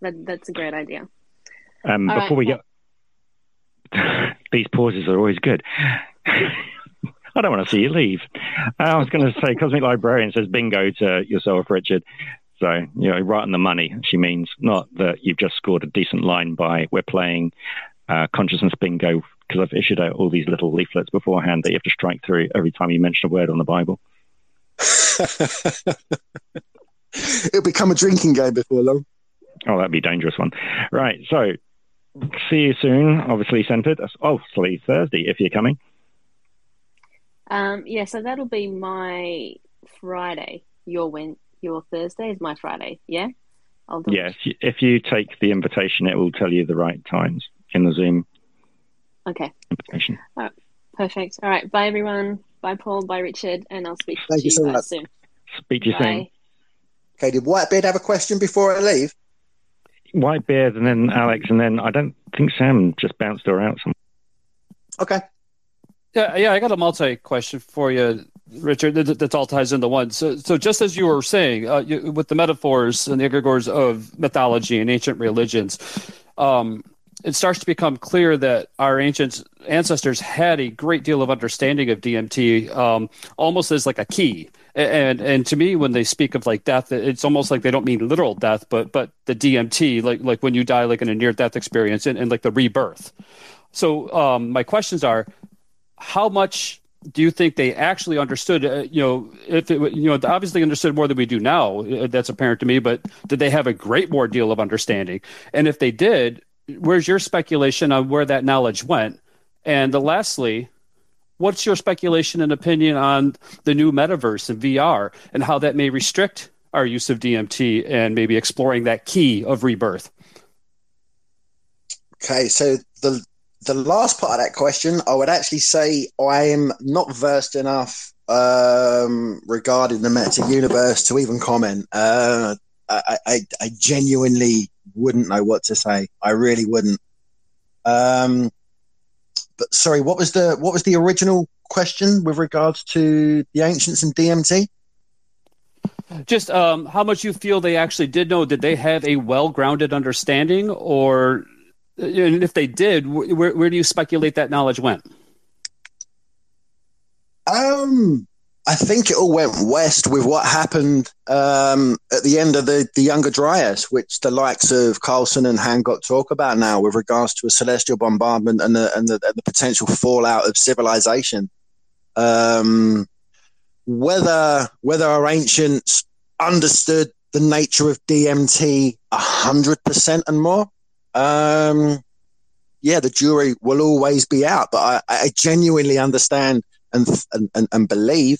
That, that's a great idea. Um, All right, before we get these pauses are always good. I don't want to see you leave. I was going to say, Cosmic Librarian says bingo to yourself, Richard. So, you know, right on the money. She means not that you've just scored a decent line by we're playing uh, consciousness bingo because I've issued out all these little leaflets beforehand that you have to strike through every time you mention a word on the Bible. It'll become a drinking game before long. Oh, that'd be a dangerous one. Right. So, see you soon. Obviously, centered. Obviously, Thursday if you're coming. Um, yeah, so that'll be my Friday. Your when your Thursday is my Friday. Yeah. I'll do Yes, if you take the invitation, it will tell you the right times in the Zoom Okay. invitation. Perfect. All right. Bye, everyone. Bye, Paul. Bye, Richard. And I'll speak Thank to you you so guys much. soon. Speak to you soon. Okay, did Whitebeard have a question before I leave? Whitebeard, and then Alex, and then I don't think Sam just bounced her out. Some. Okay. Yeah, yeah, I got a multi question for you. Richard, that, that all ties into one. So, so just as you were saying, uh, you, with the metaphors and the egregores of mythology and ancient religions, um, it starts to become clear that our ancient ancestors had a great deal of understanding of DMT, um, almost as like a key. And and to me, when they speak of like death, it's almost like they don't mean literal death, but but the DMT, like like when you die, like in a near death experience, and, and like the rebirth. So um, my questions are, how much do you think they actually understood? Uh, you know, if it, you know, obviously understood more than we do now. Uh, that's apparent to me. But did they have a great more deal of understanding? And if they did, where's your speculation on where that knowledge went? And lastly, what's your speculation and opinion on the new metaverse and VR and how that may restrict our use of DMT and maybe exploring that key of rebirth? Okay, so the the last part of that question, I would actually say I am not versed enough um, regarding the meta universe to even comment. Uh, I, I, I genuinely wouldn't know what to say. I really wouldn't. Um, but sorry, what was the what was the original question with regards to the ancients and DMT? Just um, how much you feel they actually did know? Did they have a well grounded understanding, or and if they did, where, where do you speculate that knowledge went? Um, I think it all went west with what happened um, at the end of the, the Younger Dryas, which the likes of Carlson and Hancock talk about now with regards to a celestial bombardment and the, and the, and the potential fallout of civilization. Um, whether whether our ancients understood the nature of DMT hundred percent and more, um, yeah, the jury will always be out. But I, I genuinely understand and, and, and believe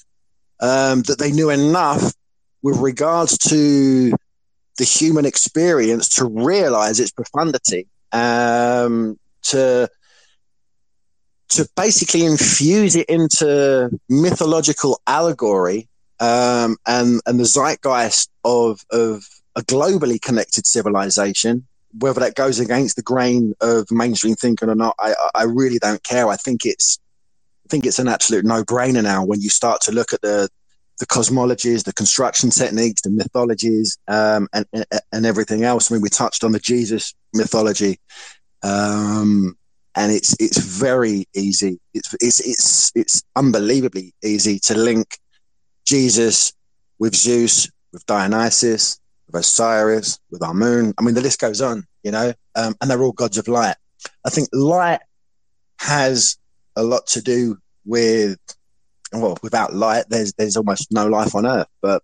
um, that they knew enough with regards to the human experience to realize its profundity, um, to to basically infuse it into mythological allegory um, and and the zeitgeist of of a globally connected civilization. Whether that goes against the grain of mainstream thinking or not, I I really don't care. I think it's I think it's an absolute no-brainer now when you start to look at the the cosmologies, the construction techniques, the mythologies, um, and, and everything else. I mean, we touched on the Jesus mythology, um, and it's it's very easy. It's it's it's it's unbelievably easy to link Jesus with Zeus, with Dionysus, with Osiris, with our moon. I mean, the list goes on. You know, um, and they're all gods of light. I think light has a lot to do with well, without light, there's there's almost no life on Earth. But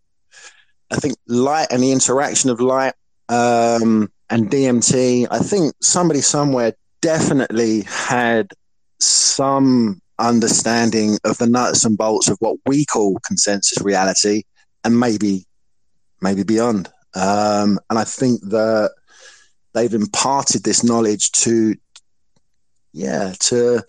I think light and the interaction of light um, and DMT, I think somebody somewhere definitely had some understanding of the nuts and bolts of what we call consensus reality, and maybe maybe beyond. Um, and I think that they've imparted this knowledge to, yeah, to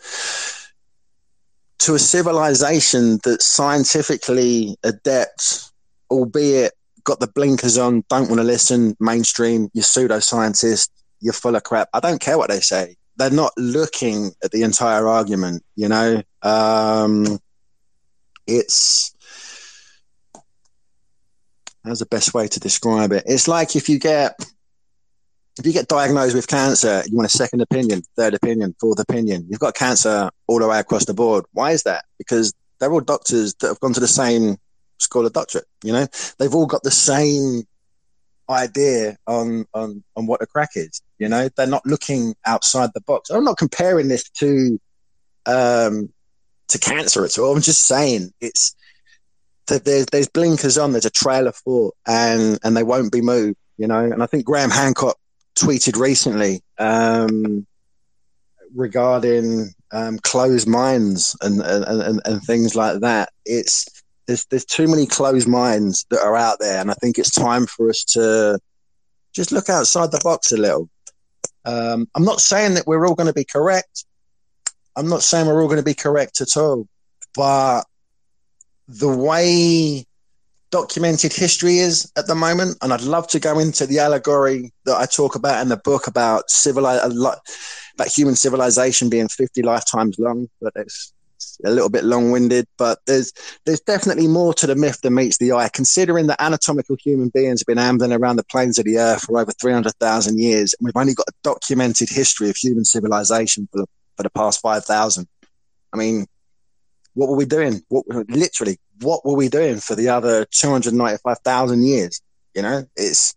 to a civilization that's scientifically adept, albeit got the blinkers on, don't want to listen, mainstream, you're pseudoscientist, you're full of crap. I don't care what they say. They're not looking at the entire argument, you know? Um, it's, how's the best way to describe it? It's like if you get, if you get diagnosed with cancer, you want a second opinion, third opinion, fourth opinion. You've got cancer all the way across the board. Why is that? Because they're all doctors that have gone to the same school of doctorate. You know, they've all got the same idea on on on what the crack is. You know, they're not looking outside the box. I'm not comparing this to um to cancer at all. I'm just saying it's there's there's blinkers on. There's a trail of thought, and and they won't be moved. You know, and I think Graham Hancock tweeted recently um, regarding um, closed minds and, and, and, and things like that. It's there's there's too many closed minds that are out there, and I think it's time for us to just look outside the box a little. Um, I'm not saying that we're all going to be correct. I'm not saying we're all going to be correct at all, but the way documented history is at the moment, and I'd love to go into the allegory that I talk about in the book about civilize about human civilization being fifty lifetimes long. But it's a little bit long-winded, but there's there's definitely more to the myth than meets the eye. Considering that anatomical human beings have been ambling around the plains of the earth for over three hundred thousand years, and we've only got a documented history of human civilization for the, for the past five thousand. I mean, what were we doing? What literally? What were we doing for the other two hundred ninety-five thousand years? You know, it's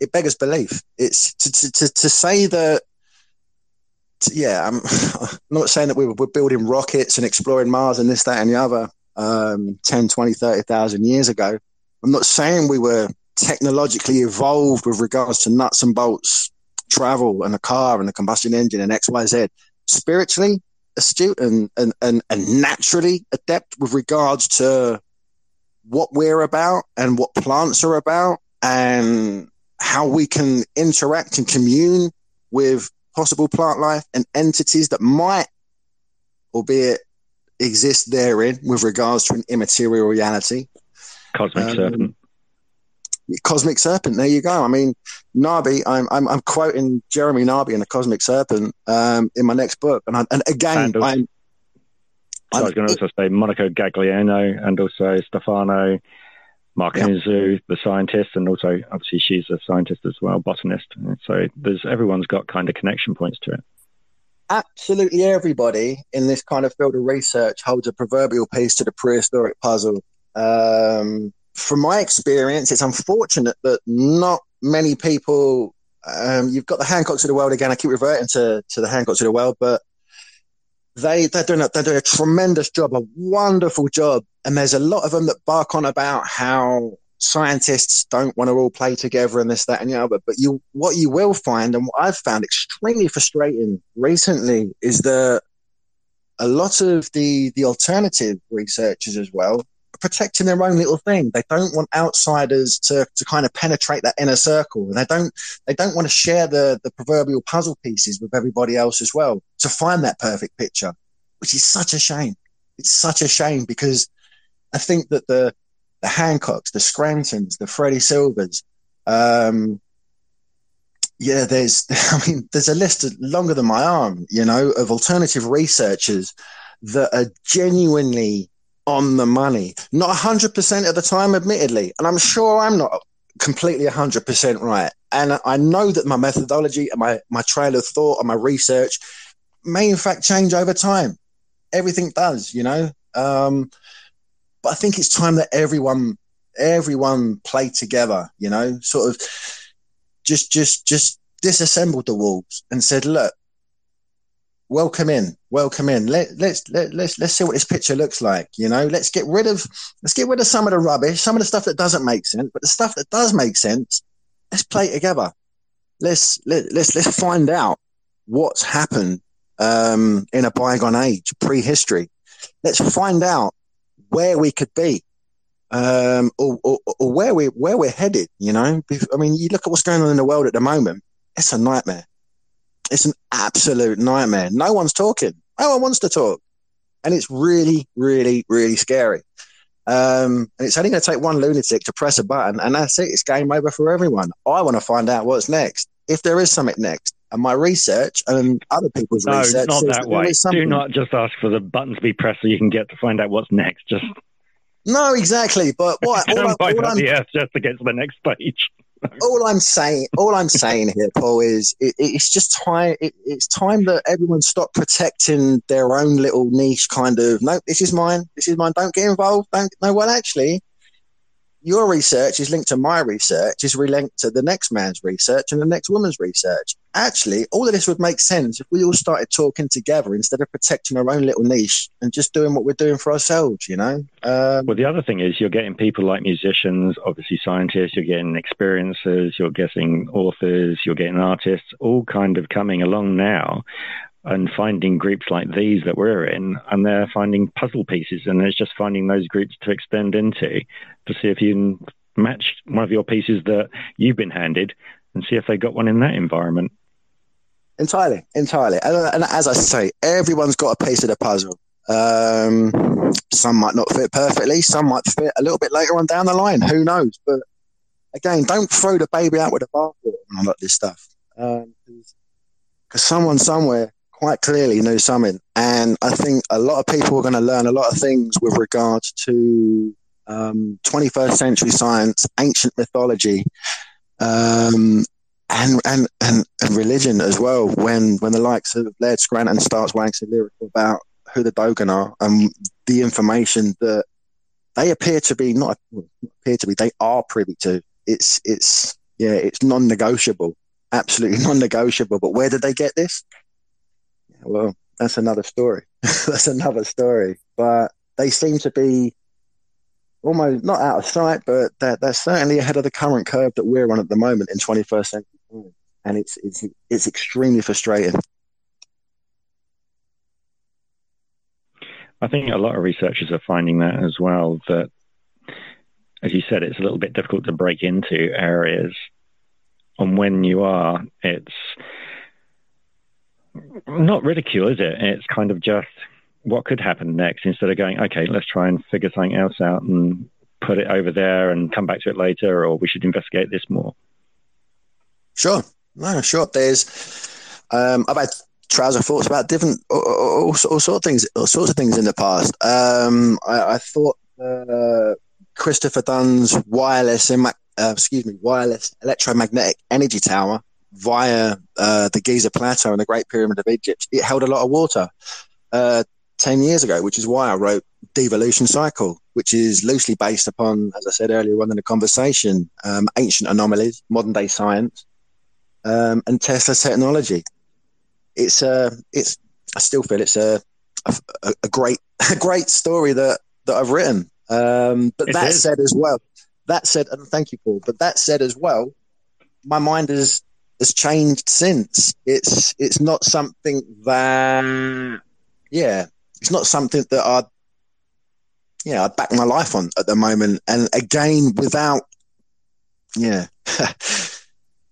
it beggars belief. It's to to to, to say that yeah, I'm, I'm, not saying that we were, we're, building rockets and exploring Mars and this, that, and the other um, 10, 20, 30,000 years ago. I'm not saying we were technologically evolved with regards to nuts and bolts travel and the car and the combustion engine and X, Y, Z. Spiritually astute and, and, and, and naturally adept with regards to what we're about and what plants are about and how we can interact and commune with possible plant life and entities that might, albeit exist therein with regards to an immaterial reality. Cosmic um, serpent. Cosmic serpent. There you go. I mean, Narby. I'm I'm, I'm quoting Jeremy Narby in the Cosmic Serpent um, in my next book, and I, and again, and I'm. So I was going to also say Monica Gagliano and also Stefano Mancuso, yeah. the scientist, and also obviously she's a scientist as well, botanist. So there's everyone's got kind of connection points to it. Absolutely everybody in this kind of field of research holds a proverbial piece to the prehistoric puzzle. Um, from my experience, it's unfortunate that not many people. Um, you've got the Hancocks of the world again. I keep reverting to to the Hancocks of the world, but they they're doing a, they're doing a tremendous job, a wonderful job, and there's a lot of them that bark on about how scientists don't want to all play together and this, that, and the other. But you, what you will find, and what I've found extremely frustrating recently, is that a lot of the the alternative researchers as well protecting their own little thing. They don't want outsiders to, to kind of penetrate that inner circle. They don't they don't want to share the, the proverbial puzzle pieces with everybody else as well to find that perfect picture, which is such a shame. It's such a shame because I think that the the Hancocks, the Scrantons, the Freddy Silvas, um, yeah, there's I mean there's a list longer than my arm, you know, of alternative researchers that are genuinely on the money. Not 100% of the time, admittedly. And I'm sure I'm not completely 100% right. And I know that my methodology and my, my trail of thought and my research may, in fact, change over time. Everything does, you know. Um, but I think it's time that everyone everyone play together, you know, sort of just just just disassembled the walls and said, look, welcome in, welcome in. Let let's let, let's let's see what this picture looks like. You know, let's get rid of let's get rid of some of the rubbish, some of the stuff that doesn't make sense, but the stuff that does make sense, let's play together. Let's let, let's let's find out what's happened um, in a bygone age, prehistory. Let's find out where we could be. Um, or, or, or where we where we're headed, you know. I mean, you look at what's going on in the world at the moment. It's a nightmare it's an absolute nightmare. No one's talking. No one wants to talk. And it's really, really, really scary. Um, and it's only going to take one lunatic to press a button, and that's it. It's game over for everyone. I want to find out what's next, if there is something next. And my research and other people's no, research. not that way. Do not just ask for the button to be pressed so you can get to find out what's next. Just no, exactly. But what? all, all, all the earth just to get to the next page all I'm saying, all I'm saying here, Paul, is it, it's just time. It, it's time that everyone stop protecting their own little niche. Kind of, no, this is mine. This is mine. Don't get involved. Don't. No, well, actually, your research is linked to my research, is linked to the next man's research and the next woman's research. Actually, all of this would make sense if we all started talking together instead of protecting our own little niche and just doing what we're doing for ourselves, you know? Um, well, the other thing is you're getting people like musicians, obviously scientists, you're getting experiencers, you're getting authors, you're getting artists, all kind of coming along now and finding groups like these that we're in, and they're finding puzzle pieces, and it's just finding those groups to extend into to see if you can match one of your pieces that you've been handed and see if they got one in that environment. Entirely, entirely. And, and as I say, everyone's got a piece of the puzzle. Um, some might not fit perfectly, some might fit a little bit later on down the line. Who knows? But again, don't throw the baby out with the bathwater of this stuff. Because um, someone somewhere quite clearly knew something. And I think a lot of people are going to learn a lot of things with regards to um, 21st century science, ancient mythology, um, and, and, and, religion as well. When, when the likes of Laird Scranton starts waxing lyrical about who the Dogon are and the information that they appear to be not, appear to be, they are privy to. It's, it's, yeah, it's non negotiable, absolutely non negotiable. But where did they get this? well, that's another story. that's another story. But they seem to be almost not out of sight, but they're certainly ahead of the current curve that we're on at the moment in 21st century And it's, it's, it's extremely frustrating. I think a lot of researchers are finding that as well, that, as you said, it's a little bit difficult to break into areas. And when you are, it's not ridicule, is it? It's kind of just what could happen next instead of going, okay, let's try and figure something else out and put it over there and come back to it later, or we should investigate this more. Sure, no, sure. There's, um, I've had trouser thoughts about different, all, all, all, sorts of things, all sorts of things in the past. Um, I, I, thought uh, Christopher Dunn's wireless, uh, excuse me, wireless electromagnetic energy tower via uh, the Giza Plateau and the Great Pyramid of Egypt, it held a lot of water uh, 10 years ago, which is why I wrote Devolution Cycle, which is loosely based upon, as I said earlier on in the conversation, um, ancient anomalies, modern day science, um, and Tesla technology. It's a, uh, it's, I still feel it's a, a, a great, a great story that, that I've written. Um, but it that is. said as well, that said, and thank you, Paul, but that said as well, my mind is has changed since. It's it's not something that yeah, it's not something that I yeah, I back my life on at the moment. And again, without yeah.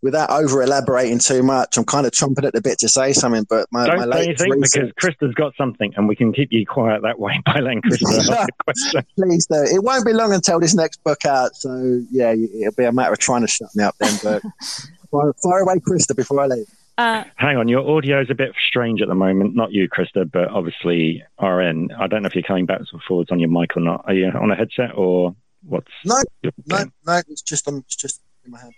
without over elaborating too much, I'm kind of chomping at the bit to say something. But my, don't, my don't you think research... because Krista's got something, and we can keep you quiet that way by letting Krista ask the question. Please do. It won't be long until this next book out, so yeah, it'll be a matter of trying to shut me up then. But Fire, fire away, Krista, before I leave. Uh, Hang on, your audio is a bit strange at the moment. Not you, Krista, but obviously RN. I don't know if you're coming backwards or forwards on your mic or not. Are you on a headset or what's? No, no, no. It's just um, it's just in my head.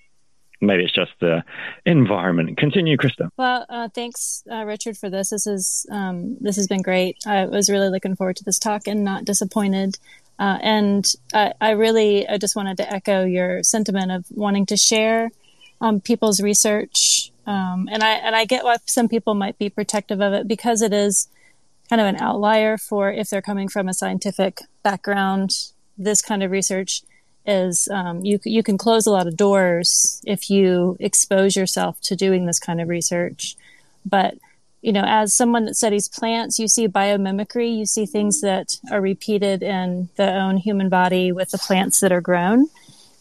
Maybe it's just the environment. Continue, Krista. Well, uh, thanks, uh, Richard, for this. This is um, this has been great. I was really looking forward to this talk and not disappointed. Uh, and I, I really I just wanted to echo your sentiment of wanting to share um, people's research. Um, and I and I get why some people might be protective of it because it is kind of an outlier for if they're coming from a scientific background. This kind of research is um, you you can close a lot of doors if you expose yourself to doing this kind of research. But you know, as someone that studies plants, you see biomimicry. You see things that are repeated in the own human body with the plants that are grown,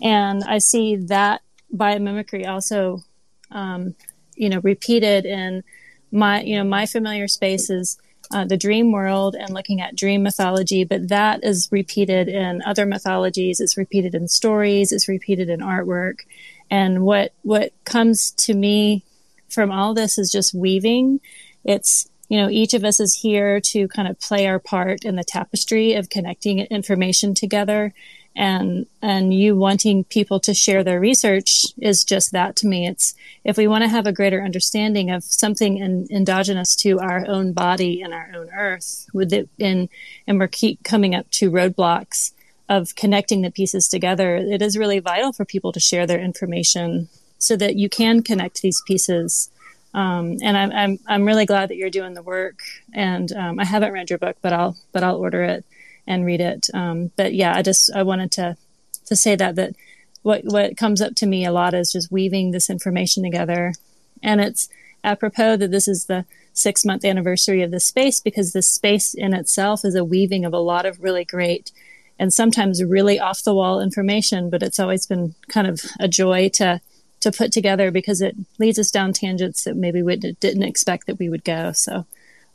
and I see that biomimicry also, um, you know, repeated in my, you know, my familiar spaces, uh, the dream world and looking at dream mythology, but that is repeated in other mythologies. It's repeated in stories. It's repeated in artwork. And what, what comes to me from all this is just weaving. It's, you know, each of us is here to kind of play our part in the tapestry of connecting information together and and you wanting people to share their research is just that to me. It's if we want to have a greater understanding of something in, endogenous to our own body and our own earth with it in and we're keep coming up to roadblocks of connecting the pieces together it is really vital for people to share their information so that you can connect these pieces. Um, and I'm, I'm I'm really glad that you're doing the work and um, I haven't read your book but I'll but I'll order it and read it. Um, but yeah, I just I wanted to to say that that what what comes up to me a lot is just weaving this information together, and it's apropos that this is the six month anniversary of the space because the space in itself is a weaving of a lot of really great and sometimes really off the wall information, but it's always been kind of a joy to to put together because it leads us down tangents that maybe we didn't expect that we would go. So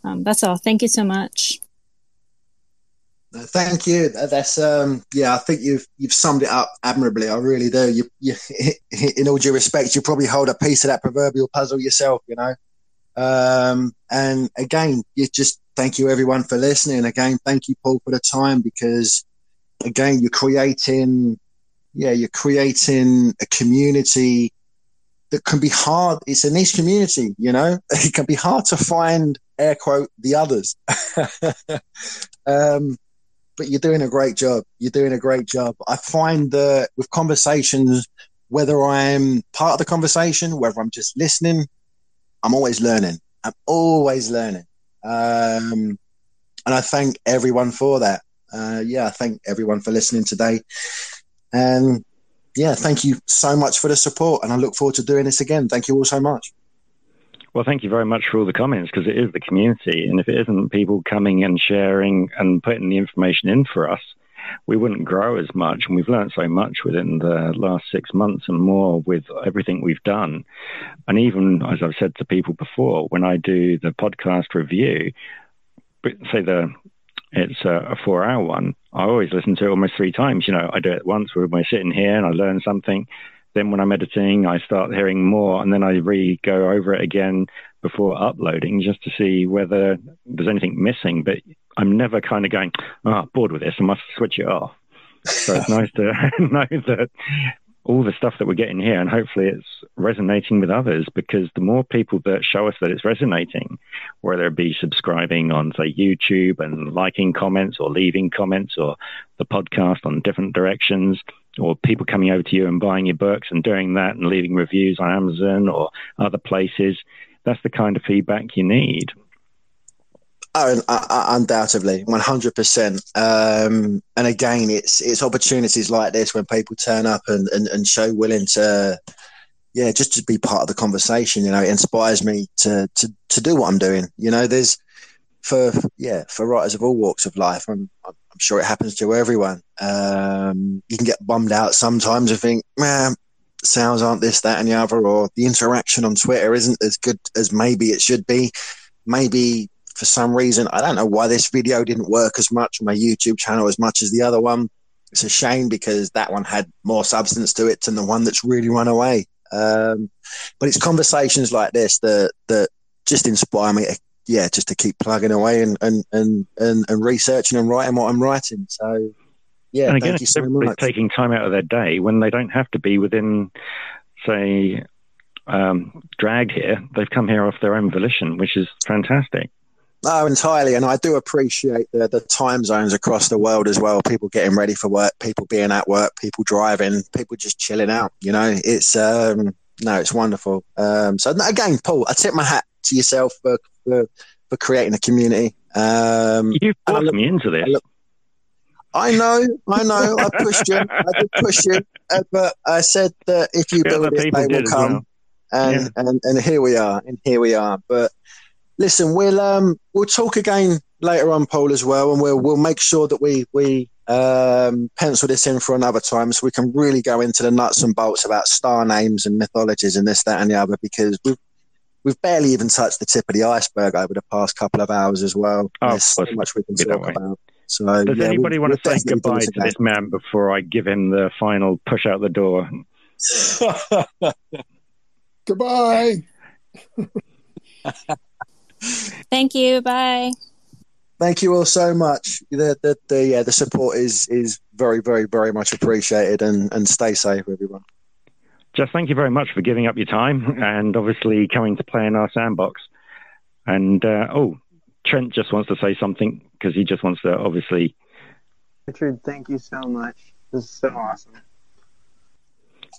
um, that's all. Thank you so much. Thank you. That's um, yeah. I think you've you've summed it up admirably. I really do. You, you, in all due respect, you probably hold a piece of that proverbial puzzle yourself. You know, Um, and again, you just thank you everyone for listening. Again, thank you, Paul, for the time because again, you're creating, yeah, you're creating a community that can be hard. It's a niche community, you know, it can be hard to find air quote the others. um, but you're doing a great job. You're doing a great job. I find that with conversations, whether I'm part of the conversation, whether I'm just listening, I'm always learning. I'm always learning. Um, and I thank everyone for that. Uh, yeah, I thank everyone for listening today. And yeah, thank you so much for the support. And I look forward to doing this again. Thank you all so much. Well, thank you very much for all the comments because it is the community. And if it isn't people coming and sharing and putting the information in for us, we wouldn't grow as much. And we've learned so much within the last six months and more with everything we've done. And even as I've said to people before, when I do the podcast review, say the it's a, a four hour one, I always listen to it almost three times. You know, I do it once when we're sitting here and I learn something. Then when I'm editing, I start hearing more, and then I re go over it again before uploading just to see whether there's anything missing. But I'm never kind of going, oh, bored with this, I must switch it off. So it's nice to know that all the stuff that we're getting here, and hopefully it's resonating with others because the more people that show us that it's resonating, whether it be subscribing on, say, YouTube and liking comments or leaving comments or the podcast on different directions, or people coming over to you and buying your books and doing that and leaving reviews on Amazon or other places, that's the kind of feedback you need. Oh, undoubtedly, one hundred percent. Um, and again, it's it's opportunities like this when people turn up and, and, and show willing to, yeah, just to be part of the conversation. You know, it inspires me to to to do what I'm doing. You know, there's for yeah for writers of all walks of life. I'm I'm sure it happens to everyone. Um, you can get bummed out sometimes and think, man, sounds aren't this, that, and the other, or the interaction on Twitter isn't as good as maybe it should be. Maybe for some reason. I don't know why this video didn't work as much on my YouTube channel as much as the other one. It's a shame because that one had more substance to it than the one that's really run away. Um, but it's conversations like this that that just inspire me. To, yeah, just to keep plugging away and and, and, and and researching and writing what I'm writing. So yeah, and again, thank you so much. Taking time out of their day when they don't have to be within, say, um, dragged here. They've come here off their own volition, which is fantastic. Oh, entirely. And I do appreciate the, the time zones across the world as well. People getting ready for work, people being at work, people driving, people just chilling out. You know, it's, um, no, it's wonderful. Um, so again, Paul, I tip my hat to yourself for, for, for creating a community. Um, you forced me into this. I, look, I know, I know. I pushed you. I did push you, uh, but I said that if you build it, they will come. Well. And, yeah. and and here we are, and here we are. But listen, we'll um, we'll talk again later on, Paul, as well, and we'll we'll make sure that we we um, pencil this in for another time so we can really go into the nuts and bolts about star names and mythologies and this, that, and the other because we've we've barely even touched the tip of the iceberg over the past couple of hours as well. Oh, There's so much we can talk about. So, does yeah, anybody we'll, want to we'll say goodbye to this man before I give him the final push out the door? goodbye. Thank you. Bye. Thank you all so much. The the, the yeah the support is is very very very much appreciated and and stay safe everyone. Just thank you very much for giving up your time and obviously coming to play in our sandbox. And uh, oh, Trent just wants to say something because he just wants to obviously. Richard, thank you so much. This is so awesome.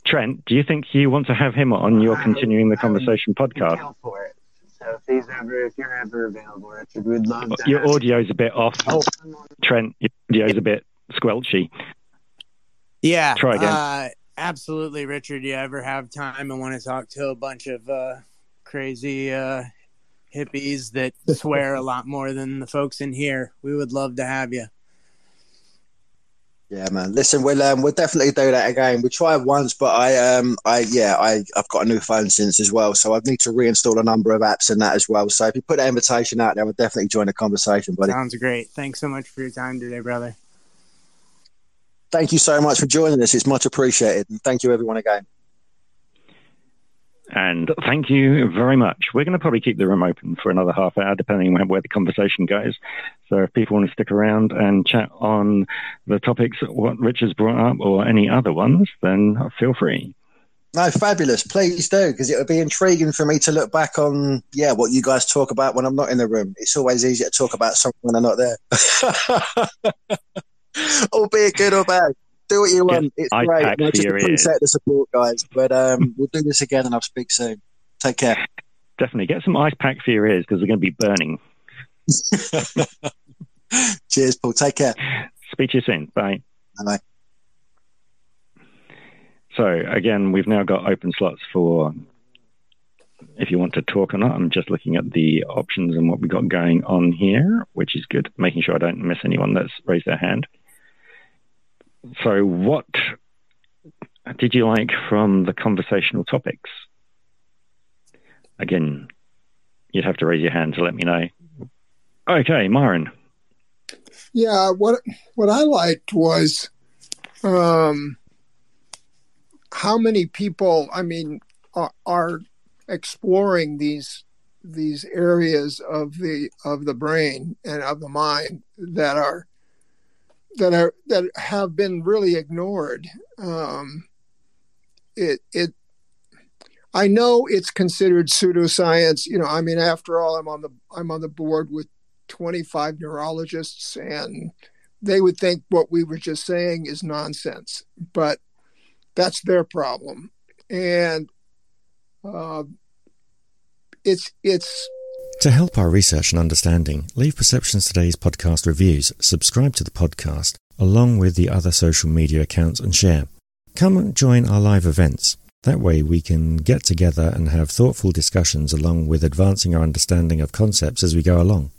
Trent, do you think you want to have him on your continuing the conversation podcast? for it. So if he's ever, if you're ever available, Richard, we'd love to. Your audio's a bit off. Oh. Trent, your audio's a bit squelchy. Yeah. Try again. Uh, absolutely, Richard. You ever have time and want to talk to a bunch of uh, crazy uh, hippies that swear a lot more than the folks in here? We would love to have you. Yeah, man. Listen, we'll um, we'll definitely do that again. We tried once, but I um I yeah I I've got a new phone since as well, so I need to reinstall a number of apps and that as well. So if you put that invitation out there, we'll definitely join the conversation, buddy. Sounds great. Thanks so much for your time today, brother. Thank you so much for joining us. It's much appreciated, and thank you everyone again. And thank you very much. We're going to probably keep the room open for another half hour, depending on where the conversation goes. So if people want to stick around and chat on the topics what Rich has brought up or any other ones, then feel free. No, fabulous. Please do, because it would be intriguing for me to look back on, yeah, what you guys talk about when I'm not in the room. It's always easier to talk about something when I'm not there. Albeit good or bad. Do what you want. It's I great. pack And I for just appreciate the support, guys. But um, we'll do this again and I'll speak soon. Take care. Definitely get some ice pack for your ears because they're going to be burning. Cheers, Paul. Take care. Speak to you soon. Bye. Bye. So again, we've now got open slots for if you want to talk or not. I'm just looking at the options and what we've got going on here, which is good. Making sure I don't miss anyone that's raised their hand. So, what did you like from the conversational topics? Again, you'd have to raise your hand to let me know. Okay, Myron. Yeah, what what I liked was um, how many people, I mean, are, are exploring these these areas of the of the brain and of the mind that are that are that have been really ignored. Um, it it I know it's considered pseudoscience. You know, I mean, after all, I'm on the I'm on the board with 25 neurologists, and they would think what we were just saying is nonsense, but that's their problem. And uh, it's it's To help our research and understanding, leave Perceptions Today's podcast reviews, subscribe to the podcast, along with the other social media accounts, and share. Come and join our live events. That way, we can get together and have thoughtful discussions along with advancing our understanding of concepts as we go along.